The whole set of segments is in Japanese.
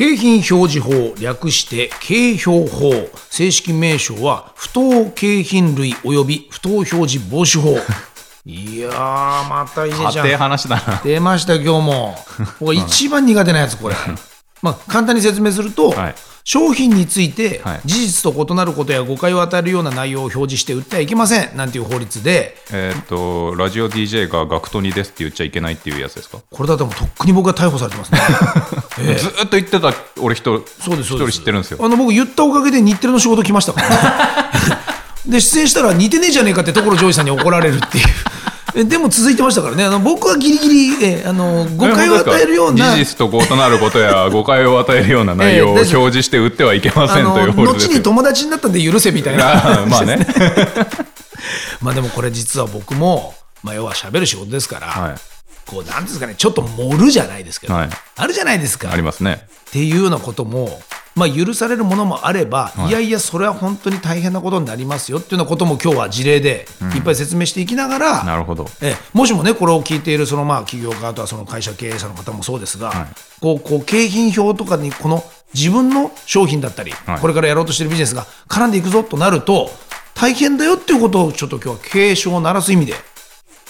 景品表示法略して景表法正式名称は不当景品類及び不当表示防止法。いやーまたいいじゃん話だな。出ました今日も。僕が一番苦手なやつこれ。まあ簡単に説明すると、はい商品についてはい。事実と異なることや誤解を与えるような内容を表示して売ってはいけませんなんていう法律で。えーっと、ラジオ DJ がガクトニですって言っちゃいけないっていうやつですか、これだともうとっくに僕が逮捕されてますね。ええ。ずーっと言ってた俺一人、そうですそうです。一人知ってるんですよ。あの僕言ったおかげで日テレの仕事来ましたから、ね、で出演したら似てねえじゃねえかって所ジョージさんに怒られるっていう。えでも続いてましたからねあの僕はギリギリえあの誤解を与えるような事実と異なることや 誤解を与えるような内容を表示して売ってはいけまあせんという。後に友達になったんで許せみたいなまあね。まあでもこれ実は僕も、まあ、要は喋る仕事ですから、はい。こうなんですかねちょっと盛るじゃないですけど、はいあるじゃないですかありますね。っていうようなことも、まあ、許されるものもあれば、い、やいや、それは本当に大変なことになりますよっていうようなことも今日は事例でいっぱい説明していきながら、なるほど。ええもしもね、これを聞いているそのまあ企業家、あとはその会社経営者の方もそうですが、こうこう景品表とかにこの自分の商品だったり、はい。これからやろうとしているビジネスが絡んでいくぞとなると、大変だよっていうことをちょっと今日は警鐘を鳴らす意味で、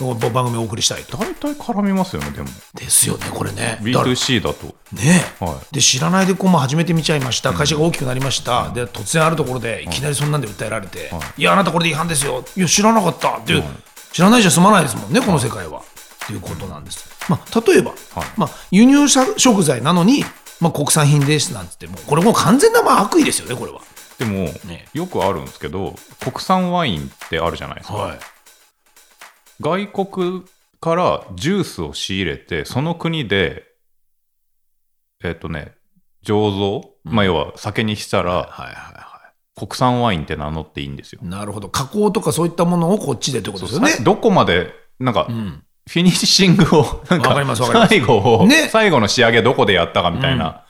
番組をお送りしたいと。大体絡みますよね、でも。ですよね、これね。だから B2C だと。ねえはで知らないでこうまあ始めてみちゃいました、会社が大きくなりました、で突然あるところでいきなりそんなんで訴えられて、い、や、あなたこれで違反ですよ、いや、知らなかったっていう、知らないじゃ済まないですもんね、この世界は。ということなんです。まあ、例えば、まあ、輸入食材なのに、まあ、国産品ですなんつっても、これもう完全なまあ悪意ですよね、これは。でも、ねよくあるんですけど、国産ワインってあるじゃないですか。はい外国からジュースを仕入れて、その国で、えっ、とね、醸造、まあ要は酒にしたら、はいはいは国産ワインって名乗っていいんですよ。い。なるほど、加工とかそういったものをこっちでということですよね。さどこまで、なんか、んフィニッシングを、なんわかか、わか最後を、ね最後の仕上げどこでやったかみたいな。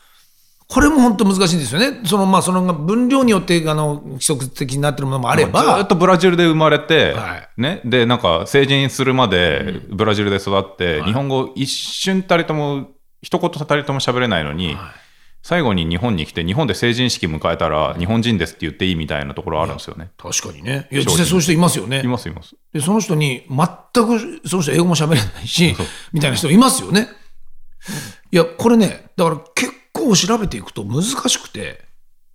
これも本当難しいんですよね。そのまあその分量によってあの規則的になってるものもあれば、ずっとブラジルで生まれて、はいね、で、なんか成人するまでブラジルで育って、日本語一瞬たりとも、一言たりとも喋れないのに、最後に日本に来て、日本で成人式迎えたら、日本人ですって言っていいみたいなところあるんですよね。確かにね。いや、実際そういう人いますよねい。ます、います。で、その人に全くその人英語も喋れないし、みたいな人いますよね。いや、これね、だから結構調べていくと難しくて、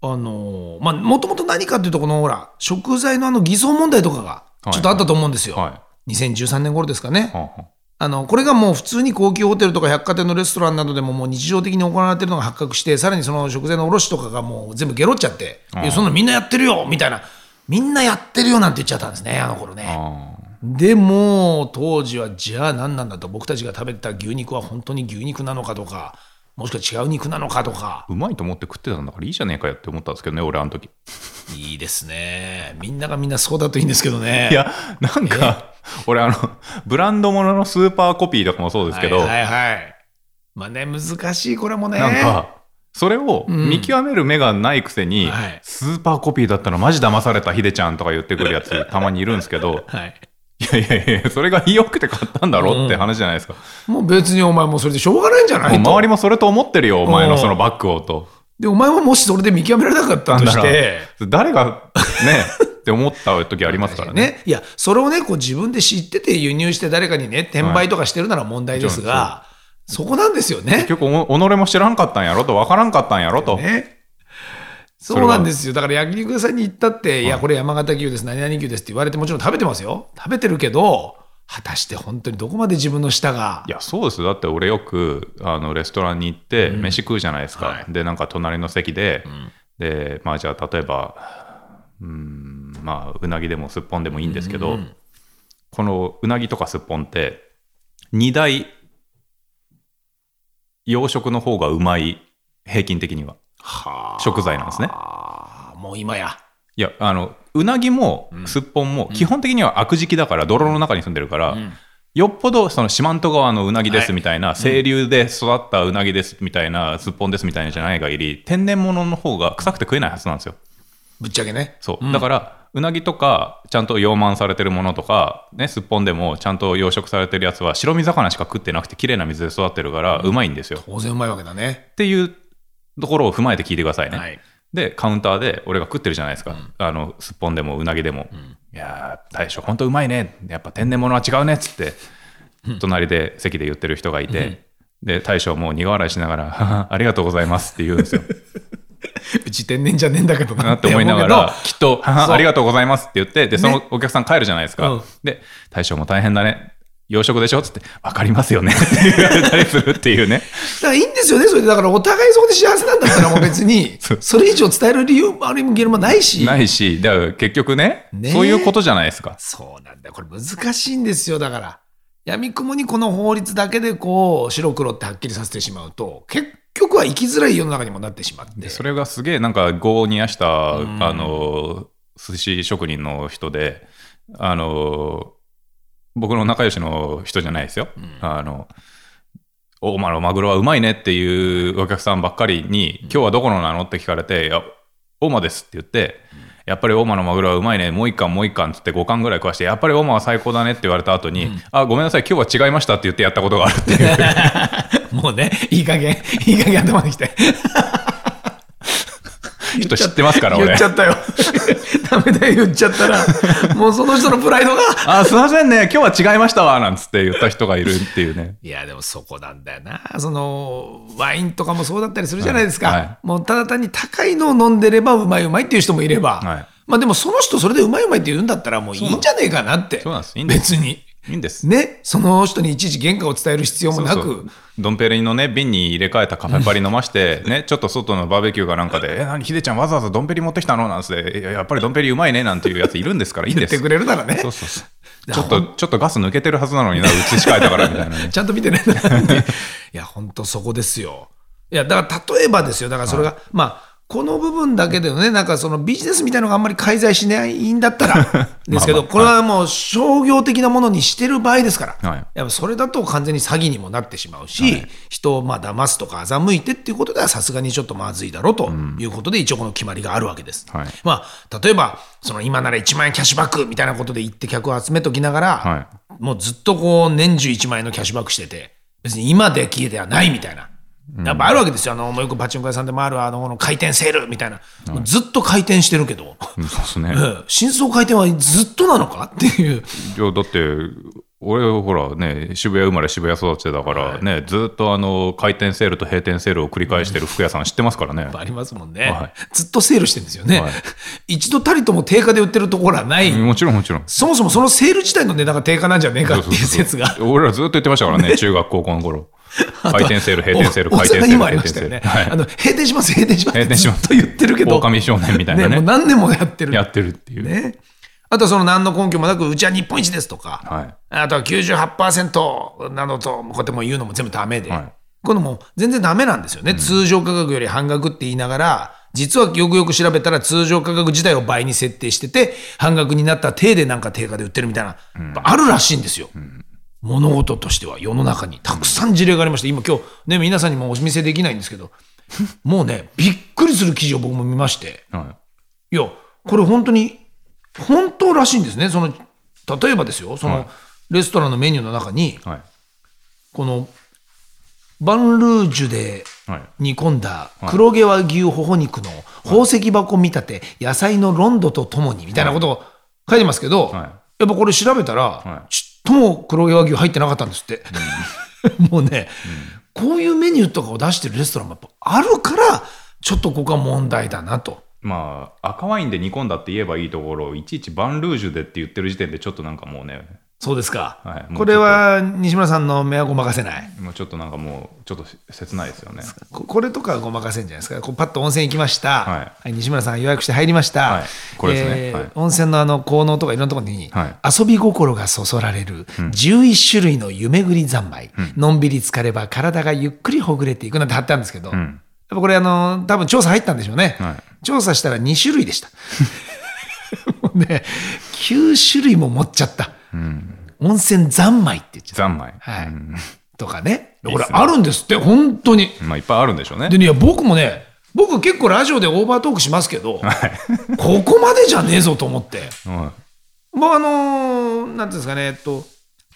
あのーまあ、もともと何かっていうと、このほら、食材のあの偽装問題とかがちょっとあったと思うんですよ。は2013年頃ですかね。い。はあはあの、これがもう普通に高級ホテルとか百貨店のレストランなどでももう日常的に行われてるのが発覚して、さらにその食材の卸とかがもう全部ゲロっちゃって、いやそんなのみんなやってるよみたいな、みんなやってるよなんて言っちゃったんですね、あの頃ね。あでも、当時はじゃあ何なんだと、僕たちが食べてた牛肉は本当に牛肉なのかとか、もしくは違う肉なのかとか、うまいと思って食ってたんだからいいじゃねえかよって思ったんですけどね、俺あの時。いいですね。みんながみんなそうだといいんですけどね。いや、なんか、俺あの、ブランド物のスーパーコピーとかもそうですけど、はいはいはい。まあね、難しい、これもね。なんか、それを見極める目がないくせに、はいスーパーコピーだったらマジ騙されたヒデちゃんとか言ってくるやつたまにいるんですけど、はい。いやいやいや、それが良くて買ったんだろって話じゃないですか。もう別にお前もうそれでしょうがないんじゃないと。周りもそれと思ってるよ、お前のそのバッグをと。で、お前はもしそれで見極められなかったとして、誰がね、って思った時ありますからね。ね、いや、それをね、こう自分で知ってて輸入して誰かにね、転売とかしてるなら問題ですが、そこなんですよね結。局、お己も知らんかったんやろと、わからんかったんやろと。ね。そうなんですよ。だから焼肉屋さんに行ったって、いや、これ山形牛です、何々牛ですって言われてもちろん食べてますよ。食べてるけど、果たして本当にどこまで自分の舌がい。や、そうですよ。だって俺よく、あの、レストランに行って、飯食うじゃないですか。はいで、なんか隣の席で、で、まあじゃあ、例えば、うん、まあ、うなぎでもすっぽんでもいいんですけど、このうなぎとかすっぽんって、2大養殖の方がうまい部平均的には。はあ食材なんですねもう今や。いや、あの、うなぎもすっぽんも、基本的には悪時期だから、泥の中に住んでるから、よっぽどその四万十川のうなぎですみたいな、清流で育ったうなぎですみたいな、すっぽんですみたいなじゃない限り、天然物の方が臭くて食えないはずなんですよ。ぶっちゃけね。そう。だから、うなぎとか、ちゃんと養殖されてるものとか、ね、すっぽんでもちゃんと養殖されてるやつは、白身魚しか食ってなくて、綺麗な水で育ってるから、うまいんですよ。当然うまいわけだね。っていうところを踏まえて聞いてくださいね。はい。で、カウンターで俺が食ってるじゃないですか。あの、すっぽんでもうなぎでも。いやー、大将、本当うまいね。やっぱ天然物は違うねっつって、隣で席で言ってる人がいて、で、大将もう苦笑いしながら、ははありがとうございますって言うんですよ。うち天然じゃねえんだけどななって思いながら、きっと、ありがとうございますって言って、で、そのお客さん帰るじゃないですか。うんで、大将も大変だね。養殖でしょ？っつって、わかりますよねって言われたりするっていうね。だからいいんですよね、それで。だからお互いそこで幸せなんだったらもう別に それ以上伝える理由もある意味、ゲルもないし。ないし、だから結局ねねそういうことじゃないですか。そうなんだよ。これ難しいんですよ、だから。闇雲にこの法律だけでこう、白黒ってはっきりさせてしまうと、結局は生きづらい世の中にもなってしまって。それがすげえなんか業を煮やした、あの、寿司職人の人で、あの、僕の仲良しの人じゃないですよ。あの、大間のマグロはうまいねっていうお客さんばっかりに、今日はどこのなのって聞かれて、いや、大間ですって言って、やっぱり大間のマグロはうまいね、もう一貫もう一貫っつって5貫ぐらい食わして、やっぱり大間は最高だねって言われた後に、あ、ごめんなさい、今日は違いましたって言ってやったことがあるっていう。もうね、いい加減、いい加減頭にきて。人知ってますから、俺言っち。ゃったよ。ダメだよ、言っちゃったら。もうその人のプライドが。あ、すいませんね、今日は違いましたわ、なんつって言った人がいるっていうね。いや、でもそこなんだよな。その、ワインとかもそうだったりするじゃないですか。はいはいもうただ単に高いのを飲んでればうまいうまいっていう人もいれば。はいまあでもその人それでうまいうまいって言うんだったらもういいんじゃねえかなって。そうなんですいいんです別に。いいんです。ね。その人にいちいち原価を伝える必要もなく。そうそうドンペリのね、瓶に入れ替えたカフェパリ飲まして、ね、ちょっと外のバーベキューかなんかで、え、何、ヒデちゃんわざわざドンペリ持ってきたの？なんつって、いややっぱりドンペリうまいねなんていうやついるんですから、いいんです。言ってくれるならね。そうそうそう。ちょっと、ちょっとガス抜けてるはずなのにな、移し替えたからみたいなね。ちゃんと見てねえなって。いや、本当そこですよ。いや、だから例えばですよ。だからそれが、まあ、この部分だけでね、なんかそのビジネスみたいなのがあんまり介在しないんだったら、ですけど、まあまあ。これはもう商業的なものにしてる場合ですから、はい。やっぱそれだと完全に詐欺にもなってしまうし、人をまあ騙すとか欺いてっていうことではさすがにちょっとまずいだろうということで、一応この決まりがあるわけです。はい。まあ、例えば、その今なら1万円キャッシュバックみたいなことで行って客を集めときながら、はもうずっとこう年中1万円のキャッシュバックしてて、別に今で消えてはないみたいな。やっぱあるわけですよ。あの、よくパチンコ屋さんでもある、あの、回転セールみたいな。もうずっと回転してるけど、うんそうですね。うん真相回転はずっとなのかっていう。いや、だって、俺、ほらね、渋谷生まれ渋谷育ちだから、ね、ずっとあの、開店セールと閉店セールを繰り返してる服屋さん知ってますからね。ありますもんね。はいずっとセールしてるんですよね。はい一度たりとも定価で売ってるところはない。もちろんもちろん。そもそもそのセール自体の値段が定価なんじゃねえかっていう説が。俺らずっと言ってましたからね、中学高校の頃。開店セール、閉店セール、お開店セール、もあり閉店セール。ましたよね。はいあの、閉店します、閉店します。閉店しますと言ってるけど。狼少年みたいなね、もうね、何年もやってる。やってるっていう。ね。あとはその何の根拠もなく、うちは日本一ですとか、はいあとは98%などと、こうやってもう言うのも全部ダメで、はいこのもう全然ダメなんですよね、通常価格より半額って言いながら、実はよくよく調べたら通常価格自体を倍に設定してて、半額になった体でなんか定価で売ってるみたいな、あるらしいんですよ。物事としては世の中にたくさん事例がありまして、今今日ね、皆さんにもお見せできないんですけど、もうね、びっくりする記事を僕も見まして、はいや、これ本当に、本当らしいんですね。その、例えばですよ、その、はいレストランのメニューの中に、い。はい。この、バンルージュではい。煮込んだ黒毛和牛ほほ肉の宝石箱見立て、野菜のロンドとともに、みたいなことを書いてますけど、はいやっぱこれ調べたら、はいちっとも黒毛和牛入ってなかったんですって。もうね、こういうメニューとかを出してるレストランもやっぱあるから、ちょっとここは問題だなと。まあ、赤ワインで煮込んだって言えばいいところを、いちいちバンルージュでって言ってる時点で、ちょっとなんかもうね、そうですか。はいこれは西村さんの目はごまかせない。もうちょっとなんかもう、ちょっと切ないですよね。ここれとかはごまかせんじゃないですか。こうパッと温泉行きました。は西村さん予約して入りました。はいこれですねえーはい温泉のあの効能とかいろんなところに、はい遊び心がそそられる11種類の夢ぐり三昧、のんびり浸かれば体がゆっくりほぐれていくなんて貼ってあるんですけど、んぱこれあの、多分調査入ったんでしょうね。はい調査したら2種類でした。もうね、9種類も持っちゃった。温泉三昧って言っちゃっ三昧。はい。とかね。これあるんですって、本当に。まあいっぱいあるんでしょうねで。ね、僕もね、僕結構ラジオでオーバートークしますけど、ここまでじゃねえぞと思って。うんもうあのーなんていうんですかね、えっと、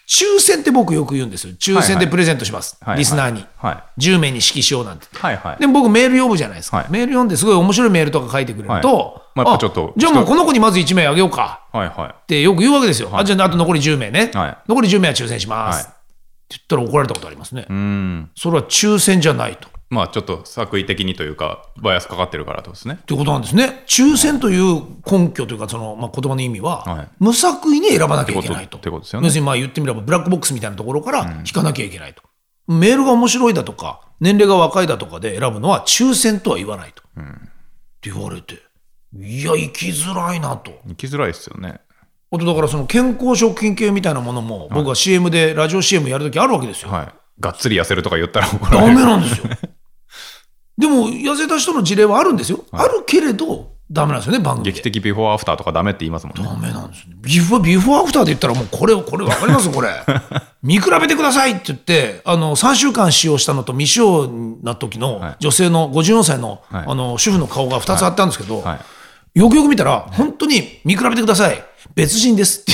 抽選って僕よく言うんですよ。抽選でプレゼントします。リスナーに。はい。10名に指揮しようなんて言って。はいはい。でも僕メール読むじゃないですか。はいメール読んですごい面白いメールとか書いてくれると、はいまあやっぱちょっとじゃあもうこの子にまず1名あげようかはいはってよく言うわけですよ。あじゃああと残り10名ね、はい残り10名は抽選します。はいって言ったら怒られたことありますね。い。うん。それは抽選じゃないと。っまあちょっと作為的にというか、バイアスかかってるからとですね。てことなんですね。抽選という根拠というか、その、まあ、言葉の意味は、はい無作為に選ばなきゃいけないと。ってことですよね要するにまあ言ってみればブラックボックスみたいなところから引かなきゃいけないと。メールが面白いだとか、年齢が若いだとかで選ぶのは抽選とは言わないと。って言われて、いや、生きづらいなと。生きづらいですよね。あとだからその健康食品系みたいなものも、僕は CM で、ラジオ CM やるときあるわけですよ。はい。がっつり痩せるとか言ったら怒らダれる。メなんですよ。でも、痩せた人の事例はあるんですよ。あるけれど、ダメなんですよね、番組で。劇的ビフォーアフターとかダメって言いますもんね。ダメなんですよね。ビフォー、ビフォーアフターで言ったらもうこれ、これ分かりますこれ。見比べてくださいって言って、あの、3週間使用したのと未使用な時のはい女性の54歳の、はいあの、主婦の顔が2つあったんですけど、はい。よくよく見たら、本当に見比べてください。別人ですって。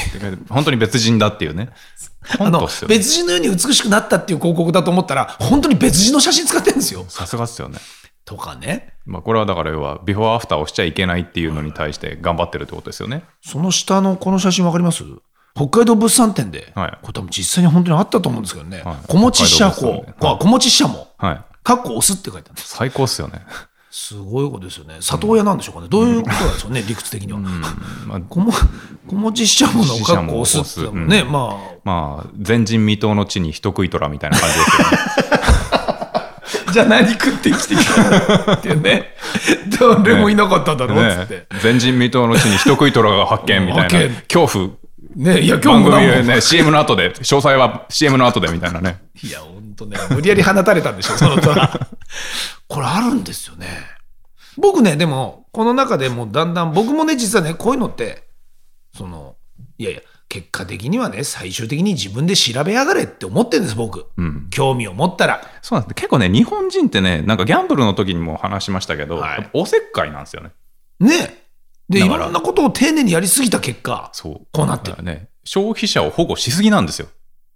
本当に別人だっていうね。あのね。別人のように美しくなったっていう広告だと思ったら、本当に別人の写真使ってるんですよ。さすがっすよね。とかね。まあこれはだから要は、ビフォーアフターをしちゃいけないっていうのに対して頑張ってるってことですよね。その下のこの写真わかります？北海道物産展で、はいこれ多分実際に本当にあったと思うんですけどね、はい小持しゃこ北海道物産、展あ小持しゃも、はい。かっこ押すって書いてあるんです。最高っすよね。すごいことですよね。里親なんでしょうかね。どういうことなんでしょうね、理屈的には。まあ、小も小持しゃものかっこ押すってのもね、うんままあ、前人未到の地に人食い虎みたいな感じですよね。あ、じゃあ何食って生きてきたのっていうね。誰もいなかっただろうっつってね。前人未到の地に人食い虎が発見みたいな恐怖。ね、いや、今番日もだもん組でね、CM の後で、詳細は CM の後でみたいなね。いや、本当ね、無理やり放たれたんでしょ、その虎。これあるんですよね。僕ね、でも、この中でもうだんだん、僕もね、実はね、こういうのって、その、いやいや、結果的にはね、最終的に自分で調べやがれって思ってるんです、僕。うん。興味を持ったら。そうなんです。結構ね、日本人ってね、なんかギャンブルの時にも話しましたけど、はいおせっかいなんですよね。ね。で、いろんなことを丁寧にやりすぎた結果、そう。こうなってるね、消費者を保護しすぎなんですよ。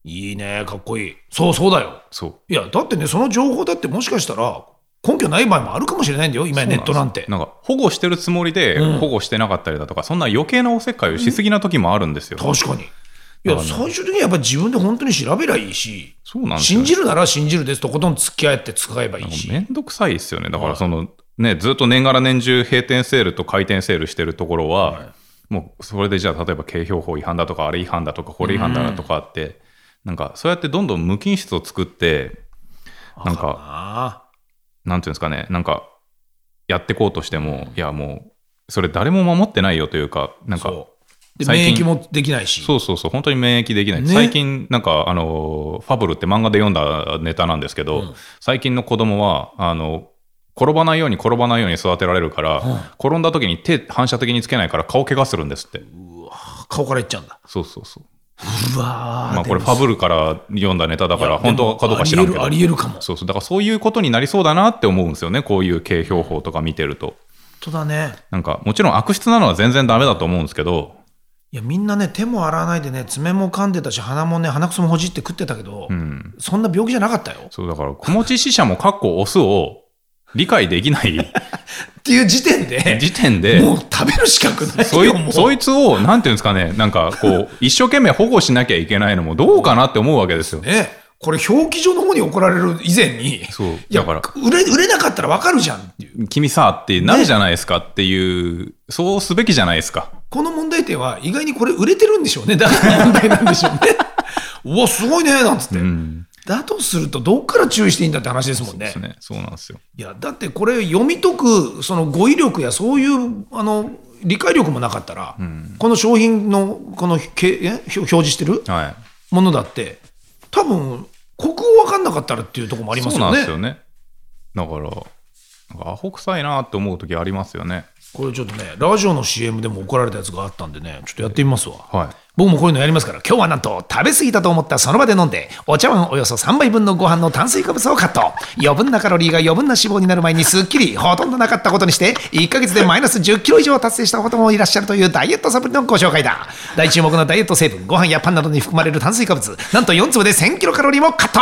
いいね、かっこいい。そうそうだよ。そう。いや、だってね、その情報だってもしかしたら、根拠ない場合もあるかもしれないんだよ、今やネットなんて。なんか保護してるつもりでうん保護してなかったりだとか、そんな余計なおせっかいをしすぎな時もあるんですよ。確かに。いや、最終的にはやっぱり自分で本当に調べりゃいいし、そうなんね。信じるなら信じるですとことん付き合って使えばいいし。めんどくさいですよね。だからその、ね、ずっと年がら年中閉店セールと回転セールしてるところは、はいもうそれでじゃあ例えば景品法違反だとかあれ違反だとかこれ違反だとかあって、なんかそうやってどんどん無菌室を作ってなんかかなんていうんですかねなんかやってこうとしてもいやもうそれ誰も守ってないよというかなんか免疫もできないし。そうそうそう本当に免疫できない、ね。最近なんかあのファブルって漫画で読んだネタなんですけど、うん。最近の子供はあの転ばないように転ばないように育てられるから、転んだ時に手反射的につけないから顔怪我するんですって。顔からいっちゃうんだ。そうそうそううわーまあこれファブルから読んだネタだから本当かどうか知らんけどありえるかも。そうそうだからそういうことになりそうだなって思うんですよねこういう景標法とか見てると本当だね。なんかもちろん悪質なのは全然ダメだと思うんですけどいや、みんなね、手も洗わないでね、爪も噛んでたし、鼻もね、鼻くそもほじって食ってたけど、うんそんな病気じゃなかったよ。そうだから子持ち死者もカッコオスを理解できないっていう時点で、時点でもう食べる資格ないそいうそいつをなんていうんですかねなんかこう一生懸命保護しなきゃいけないのもどうかなって思うわけですよね、これ表記上の方に怒られる以前に、そうだから売れ売れなかったら分かるじゃんっていう。君さってなるじゃないですかっていう、そうすべきじゃないですかこの問題点は意外にこれ売れてるんでしょうね。だから問題なんでしょうね。うわ、すごいね、なんつって。うんだとすると、どっから注意していいんだって話ですもんねです。ねそうなんですよいや、だってこれ読み解く、その語彙力やそういう、あの、理解力もなかったら、この商品の、このけえ？表表示してるはいものだって、多分、国語分かんなかったらっていうところもありますそうなよね。んですよねだからアホ臭いなって思う時ありますよね。これちょっとね、ラジオの CM でも怒られたやつがあったんでね、ちょっとやってみますわ。はい。僕もこういうのやりますから、今日はなんと食べ過ぎたと思ったその場で飲んで、お茶碗およそ3杯分のご飯の炭水化物をカット。余分なカロリーが余分な脂肪になる前にすっきりほとんどなかったことにして、1ヶ月でマイナス10キロ以上達成したこともいらっしゃるというダイエットサプリのご紹介だ。大注目のダイエット成分、ご飯やパンなどに含まれる炭水化物、なんと4粒で1000キロカロリーもカット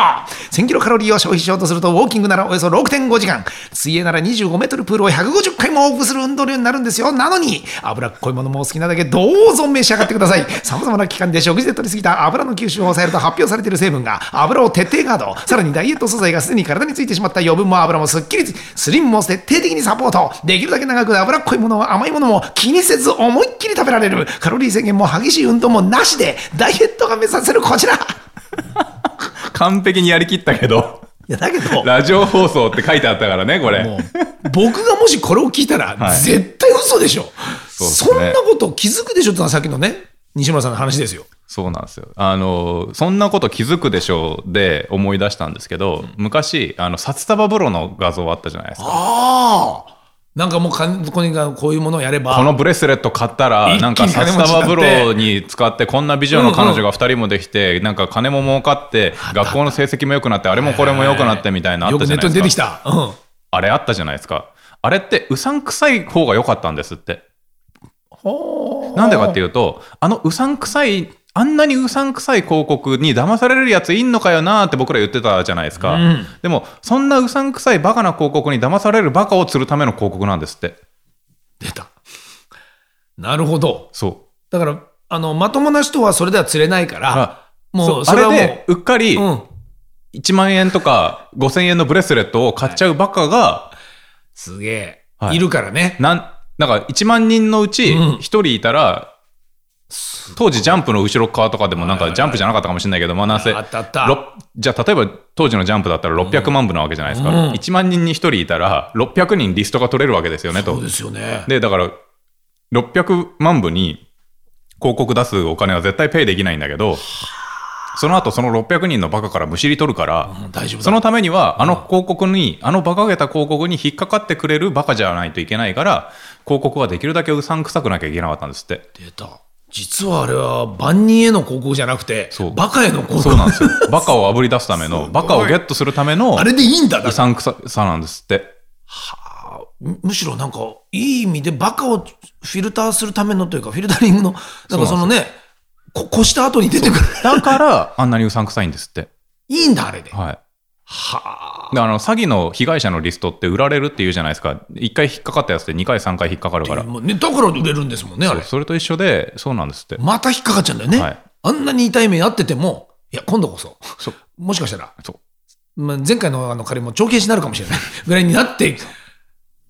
!1000 キロカロリーを消費しようとすると、ウォーキングならおよそ6.5時間、水泳なら25メートルプールを150回も往復する運動量になるんですよ。なのに、脂っこいものもお好きなだけどうぞ召し上がってください。様々な期間で食事で取りすぎた油の吸収を抑えると発表されている成分が油を徹底ガード。さらにダイエット素材がすでに体についてしまった余分も油もすっきり、スリムも徹底的にサポート。できるだけ長く脂っこいものは甘いものも気にせず思いっきり食べられる。カロリー制限も激しい運動もなしで、ダイエットが目指せるこちら。い完璧にやりきったけど、や、だけど、ラジオ放送って書いてあったからね、これ。僕がもしこれを聞いたら、はい絶対嘘でしょ。そねそんなこと気づくでしょってのはさっきのね、西村さんの話ですよ。そうなんですよ。あの、そんなこと気づくでしょうで思い出したんですけど、昔、あの、札束風呂の画像あったじゃないですか。ああなんかもうかんここにがこういうものをやれば、このブレスレット買ったら、なんか札束風呂に使って、こんな美女の彼女が2人もできて、なんか金も儲かって、学校の成績も良くなって、あれもこれも良くなってみたいなあったじゃないですか。に出てきた。うん。あれあったじゃないですか。あれって、うさんくさい方が良かったんですって。なんでかっていうと、あのうさんくさい、あんなにうさんくさい広告に騙されるやついんのかよなーって僕ら言ってたじゃないですか。うんでも、そんなうさんくさいバカな広告に騙されるバカを釣るための広告なんですって。出た。なるほど。そう。だから、あの、まともな人はそれでは釣れないから、あもそうう、それはもうあれで、うっかり、うん。1万円とか5000円のブレスレットを買っちゃうバカが、すげえ、はいい。るからね。なん、なんか1万人のうちうん1人いたら、当時ジャンプの後ろ側とかでもなんかジャンプじゃなかったかもしれないけど、まあなじゃあ例えば当時のジャンプだったら600万部なわけじゃないですか。うん1万人に1人いたら600人リストが取れるわけですよねとそう。ですよね。で、だから600万部に広告出すお金は絶対ペイできないんだけど、その後その600人のバカからむしり取るから。そのためには、あの広告に、あの馬鹿げた広告に引っかかってくれるバカじゃないといけないから、広告はできるだけうさんくさくなきゃいけなかったんですって。出た。実はあれは万人への広告じゃなくてそう、バカへの広告。そうなんですよ。バカをあぶり出すための、バカをゲットするためのあ、れでいいんだ。うさんくささなんですって。むむしろなんか、いい意味でバカをフィルターするためのというか、フィルタリングの、なんかそのね、こ越した後に出てくる。だから、あんなにうさんくさいんですって。いいんだ、あれで。はい。はあ。であの詐欺の被害者のリストって売られるっていうじゃないですか。1回引っかかったやつで2回、3回引っかかるから。もうね、だから売れるんですもんね、あれ。それと一緒で、そうなんですって。また引っかかっちゃうんだよね。はいあんなに痛い目あってても、いや、今度こそ、そうもしかしたら、そうまあ、前回のあの彼も帳消しになるかもしれないぐらいになって、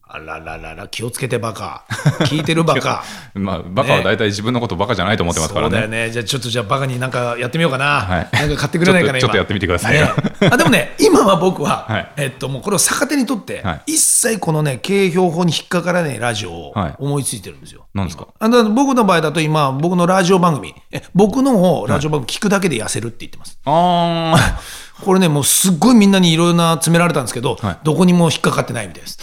あらららら、気をつけてバカ。聞いてるバカ。まあ、バカは大体自分のことバカじゃないと思ってますからね。そうだよね。じゃあちょっとじゃあバカになんかやってみようかな。はいなんか買ってくれないかな、今ちょっとちょっとやってみてくださいよねあでもね、今は僕は、はいえっと、もうこれを逆手にとって、はい一切このね、経営標法に引っかからないラジオをはい思いついてるんですよ。何ですか？あ僕の場合だと今、僕のラジオ番組、え僕のラジオ番組聞くだけで痩せるって言ってます。あー これね、もうすっごいみんなにいろいろな詰められたんですけど、はいどこにも引っかかってないみたいです。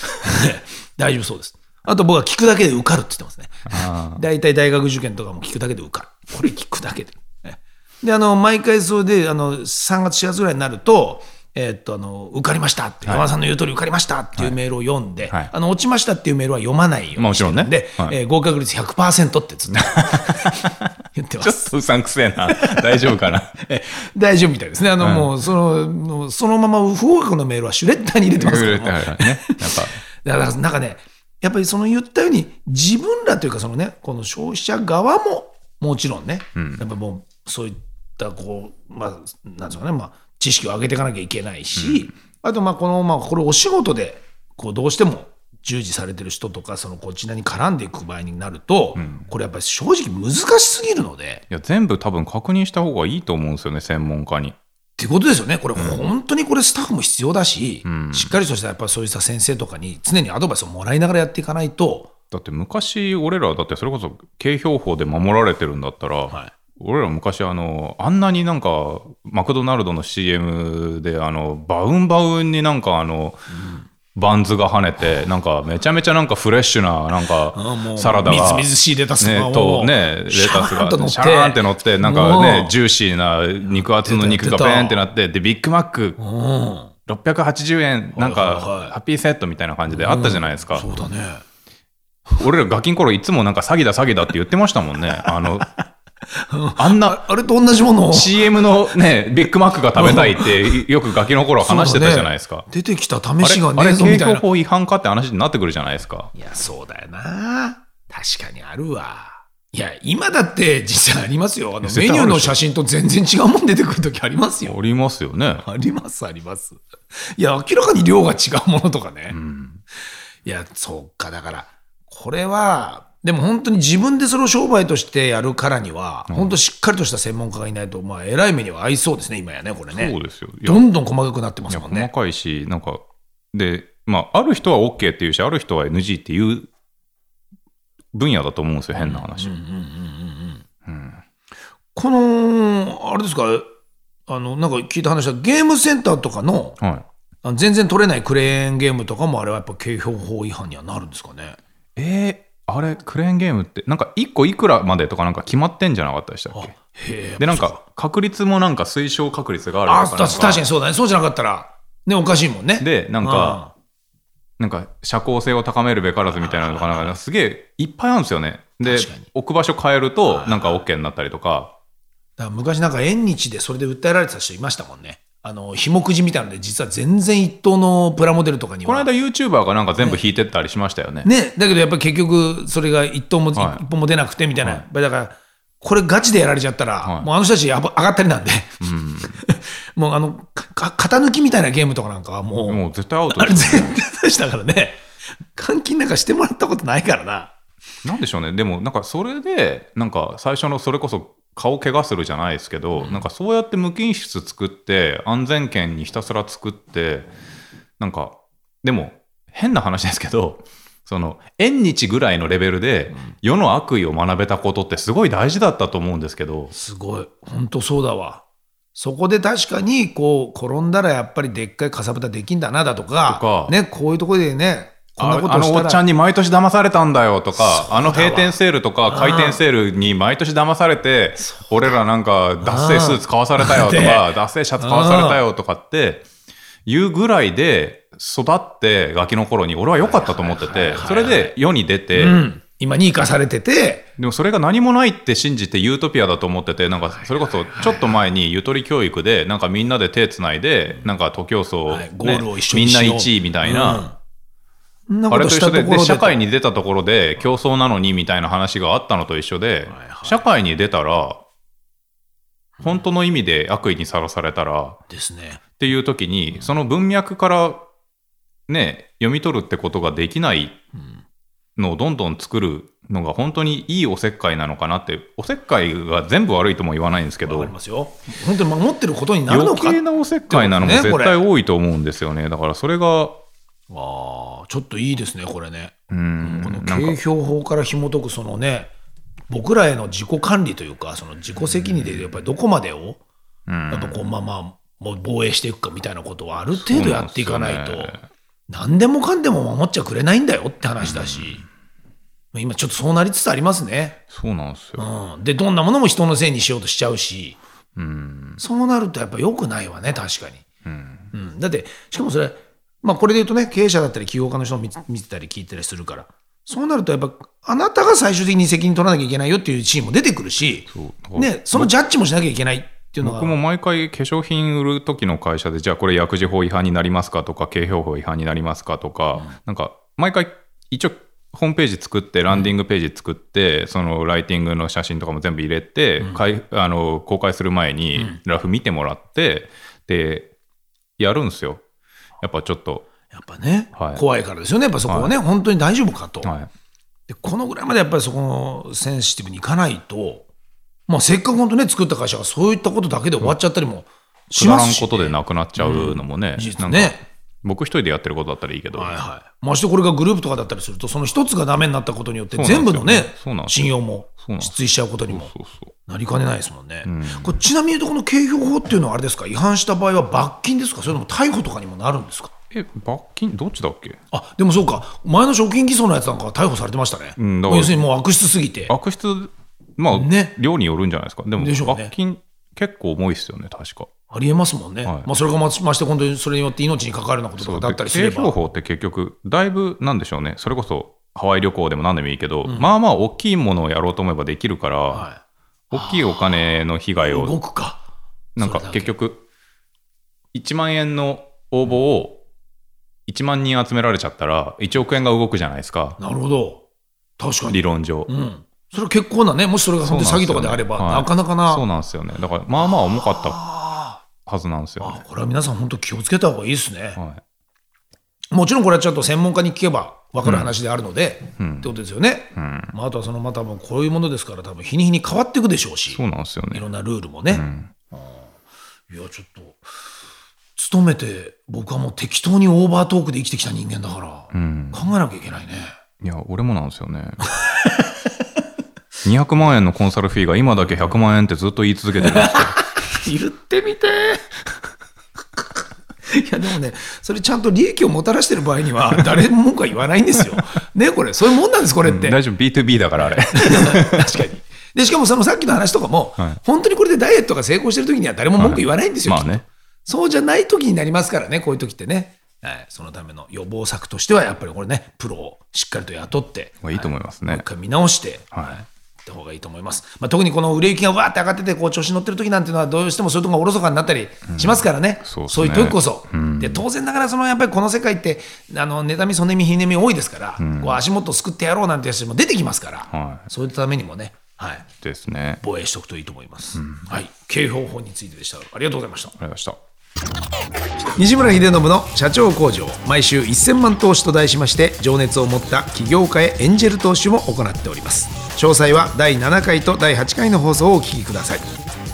大丈夫そうです。あと僕は聞くだけで受かるって言ってますね。あ大体大学受験とかも聞くだけで受かる。これ聞くだけで。ねで、あの、毎回それで、あの、3月、4月ぐらいになると、えーっと、あの、受かりましたって、山田さんの言う通り受かりましたっていうメールを読んで、はいあの、落ちましたっていうメールは読まないよもちろんねはいえー合格率100%ってずっと 言ってます。ちょっとうさんくせえな。大丈夫かな？え大丈夫みたいですね。あの、もう、その、そのまま不合格のメールはシュレッダーに入れてますからね。やっぱ。だからなんかね、やっぱりその言ったように、自分らというか、そのね、この消費者側も、もちろんね、やっぱもう、そういった、こう、まあ、なんですかね、まあ、知識を上げていかなきゃいけないし、あと、まあ、この、まあ、これお仕事で、こう、どうしても、従事されてる人とか、そのこちらに絡んでいく場合になると、これやっぱり正直難しすぎるので、いや、全部多分確認した方がいいと思うんですよね、専門家に。っていうことですよね、これ、本当にこれ、スタッフも必要だし、しっかりとしたやっぱりそういった先生とかに常にアドバイスをもらいながらやっていかないと、だって昔、俺ら、だってそれこそ、景表法で守られてるんだったら、はい。俺ら昔あの、あんなになんか、マクドナルドの CM で、あの、バウンバウンになんかあの、バンズが跳ねて、なんかめちゃめちゃなんかフレッシュな、なんかサラダが。みずみずしいレタスがとね、レタスがシャーンって乗って、なんかねジューシーな肉厚の肉がペーンってなって、で、ビッグマックうん。680円、なんか、ハッピーセットみたいな感じであったじゃないですか。そうだね。俺らガキン頃いつもなんか詐欺だ詐欺だって言ってましたもんね。あの、あんなあれと同じものを CM のね、ビッグマックが食べたいって よくガキの頃話してたじゃないですか。出てきたあ試しがれ、あれねえぞみたいな。景法違反かって話になってくるじゃないですか。いや、そうだよな。確かにあるわ。いや、今だって実際ありますよ。あのメニューの写真と全然違うもん出てくるときありますよ。ありますよね。あります、あります。いや、明らかに量が違うものとかね。うん。いや、そうか、だから、これは、でも本当に自分でそれを商売としてやるからには、本当しっかりとした専門家がいないと、まあ、偉い目には合いそうですね、今やね、これね。そうですよ。どんどん細かくなってますもんね。かいし、なんか、で、まあ、ある人は OK っていうし、ある人は NG っていう分野だと思うんですよ、変な話。うんこの、あれですか、あの、なんか聞いた話は、ゲームセンターとかの、はい。全然取れないクレーンゲームとかも、あれはやっぱ景品法違反にはなるんですかね。えー、あれ、クレーンゲームって、なんか1個いくらまでとかなんか決まってんじゃなかったでしたっけ？で、なんか、確率もなんか推奨確率があるあ、確かにそうだね。そうじゃなかったら、ね、おかしいもんね。で、なんか、なんか、社交性を高めるべからずみたいなのが、なんか、すげえいっぱいあるんですよね。で置く場所変えると、なんか OK になったりとか、昔なんか縁日でそれで訴えられてた人いましたもんね。あの、ひもくじみたいなので、実は全然一等のプラモデルとかには。この間 YouTuber がなんか全部引いてったりしましたよね。ね、だけどやっぱり結局、それが一等も、一はい本も出なくてみたいな。はいだから、これガチでやられちゃったら、はいもうあの人たちやば上がったりなんで、もうあの、か型抜きみたいなゲームとかなんかはもう、もう絶対アウトあれですよ全然でしたからね。換金なんかしてもらったことないからな。なんでしょうね。でも、なんかそれで、なんか最初のそれこそ顔怪我するじゃないですけど、なんかそうやって無菌室作って、安全圏にひたすら作って、なんか、でも、変な話ですけど、その、縁日ぐらいのレベルで、世の悪意を学べたことってすごい大事だったと思うんですけど、すごい。本当そうだわ。そこで確かに、こう、転んだらやっぱりでっかいかさぶたできんだなだとか、とかね、こういうところでね、こんなあこと。あのおっちゃんに毎年騙されたんだよとか、あの閉店セールとか回転セールに毎年騙されて、俺らなんか脱製スーツ買わされたよとでか、脱製シャツ買わされたよとかっていうぐらいで育ってガキの頃に俺は良かったと思ってて、それで世に出て、うん。今に生かされてて、でもそれが何もないって信じてユートピアだと思ってて、なんかそれこそちょっと前にゆとり教育で、なんかみんなで手つないで、なんか徒競走はい。ゴねールを一緒みんなにしよう。1位みたいな、あれと一緒でで。社会に出たところで競争なのにみたいな話があったのと一緒で、社会に出たら、本当の意味で悪意にさらされたら、っですね。ていう時に、その文脈からね、読み取るってことができないのをどんどん作るのが本当にいいおせっかいなのかなって、おせっかいが全部悪いとも言わないんですけどわかり、ますよ。本当に守ってることになるのか。余計なおせっかいなのも絶対多いと思うんですよね。だからそれが、ああ、ちょっといいですね、これね。うん、この景標法から紐解くそのね、僕らへの自己管理というか、その自己責任でやっぱりどこまでを、うんやっぱこう、まあまあ、もう防衛していくかみたいなことはある程度やっていかないと、なん何でもかんでも守っちゃくれないんだよって話だし、今ちょっとそうなりつつありますね。そうなんですよ。うん、で、どんなものも人のせいにしようとしちゃうし、うん。そうなるとやっぱ良くないわね、確かに。うん。うん、だって、しかもそれ、まあこれで言うとね、経営者だったり起業家の人を見見てたり聞いたりするから、そうなるとやっぱ、あなたが最終的に責任取らなきゃいけないよっていうチームも出てくるし、そう。ね、そのジャッジもしなきゃいけないっていうのが、僕も毎回化粧品売る時の会社で、じゃあこれ薬事法違反になりますかとか、景品法違反になりますかとか、なんか、毎回一応、ホームページ作って、ランディングページ作って、そのライティングの写真とかも全部入れて、かいあの公開する前にラフ見てもらって、で、やるんですよ。やっぱちょっと、やっぱね、はい怖いからですよね、やっぱそこはね、本当に大丈夫かと、はい。で。このぐらいまでやっぱりそこのセンシティブにいかないと、まあ、せっかく本当ね、作った会社がそういったことだけで終わっちゃったりもしますし、らんことでなくなっちゃうのもね、事実なんかね。僕一人でやってることだったらいいけど、はいはい。ましてこれがグループとかだったりすると、その一つがダメになったことによって、全部のね信用も失墜しちゃうことにも。なりかねないですもんね。んこれちなみに言うと、この景品法っていうのはあれですか、違反した場合は罰金ですか、それとも逮捕とかにもなるんですか？え、罰金、どっちだっけ？あでもそうか、前の食品偽装のやつなんかは逮捕されてましたね。うん要するにもう悪質すぎて。悪質、まあ、ね量によるんじゃないですか。でも、でね罰金結構重いですよね、確か。ありえますもんね。はいまあ、それがままして、本当にそれによって命に関わるようなこととかだったりすれば。法って結局、だいぶ、なんでしょうね、それこそハワイ旅行でも何でもいいけど、まあまあ大きいものをやろうと思えばできるから、は大きいお金の被害い、動を、くか。なんか結局、1万円の応募を1万人集められちゃったら、1億円が動くじゃないですか、なるほど。確かに。理論上。うん。それは結構なね、もしそれが本当に詐欺とかであれば、そうなんなかなかな。そうなんですよね。だから、まあまあ重かったあはずなんですよあね。これは皆さん本当気をつけた方がいいですね。はい。もちろんこれはちょっと専門家に聞けば分かる話であるので、うんってことですよね。うん。まあ、あとはそのまたもうこういうものですから多分日に日に変わっていくでしょうしそうなんですよね。いろんなルールもね、うん。いやちょっと勤めて僕はもう適当にオーバートークで生きてきた人間だから、うん。考えなきゃいけないねいや、俺もなんですよね。200万円のコンサルフィーが今だけ100万円ってずっと言い続けてるんですよ。言ってみて いやでもねそれちゃんと利益をもたらしてる場合には 誰も文句は言わないんですよねこれそういうもんなんですこれって、大丈夫、B2B だからあれ。確かに。で、しかもそのさっきの話とかも、はい本当にこれでダイエットが成功してる時には誰も文句言わないんですよ。まあね。そうじゃない時になりますからね、こういう時ってね。はい、そのための予防策としては、やっぱりこれね、プロをしっかりと雇って、まあいいと思いますね。もう一回見直して、はいった方がいいと思います。まあ、特にこの売れ行きがわーって上がってて、こう調子に乗ってる時なんていうのは、どうしてもそういうところがおろそかになったりしますからね、そうですねいう時こそ。で当然ながら、そのやっぱりこの世界って、あの妬み、そねみ、ひねみ多いですから、こう足元をすくってやろうなんてやつも出てきますから、はそういうためにもね、はい、い。ですね。防衛しておくといいと思います。はい、経営方法についてでした。ありがとうございました。ありがとうございました。西村秀信の社長工場毎週1000万投資と題しまして情熱を持った起業家へエンジェル投資も行っております。詳細は第7回と第8回の放送をお聞きください。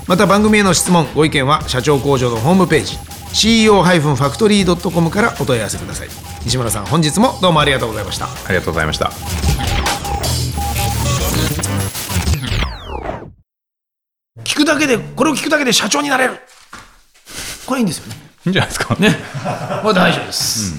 また番組への質問ご意見は社長工場のホームページ CEO-factory.com からお問い合わせください。西村さん本日もどうもありがとうございました。ありがとうございました。聞くだけでこれを聞くだけで社長になれるこれいいんですよね。いいんじゃないですか。ね。これ大丈夫です、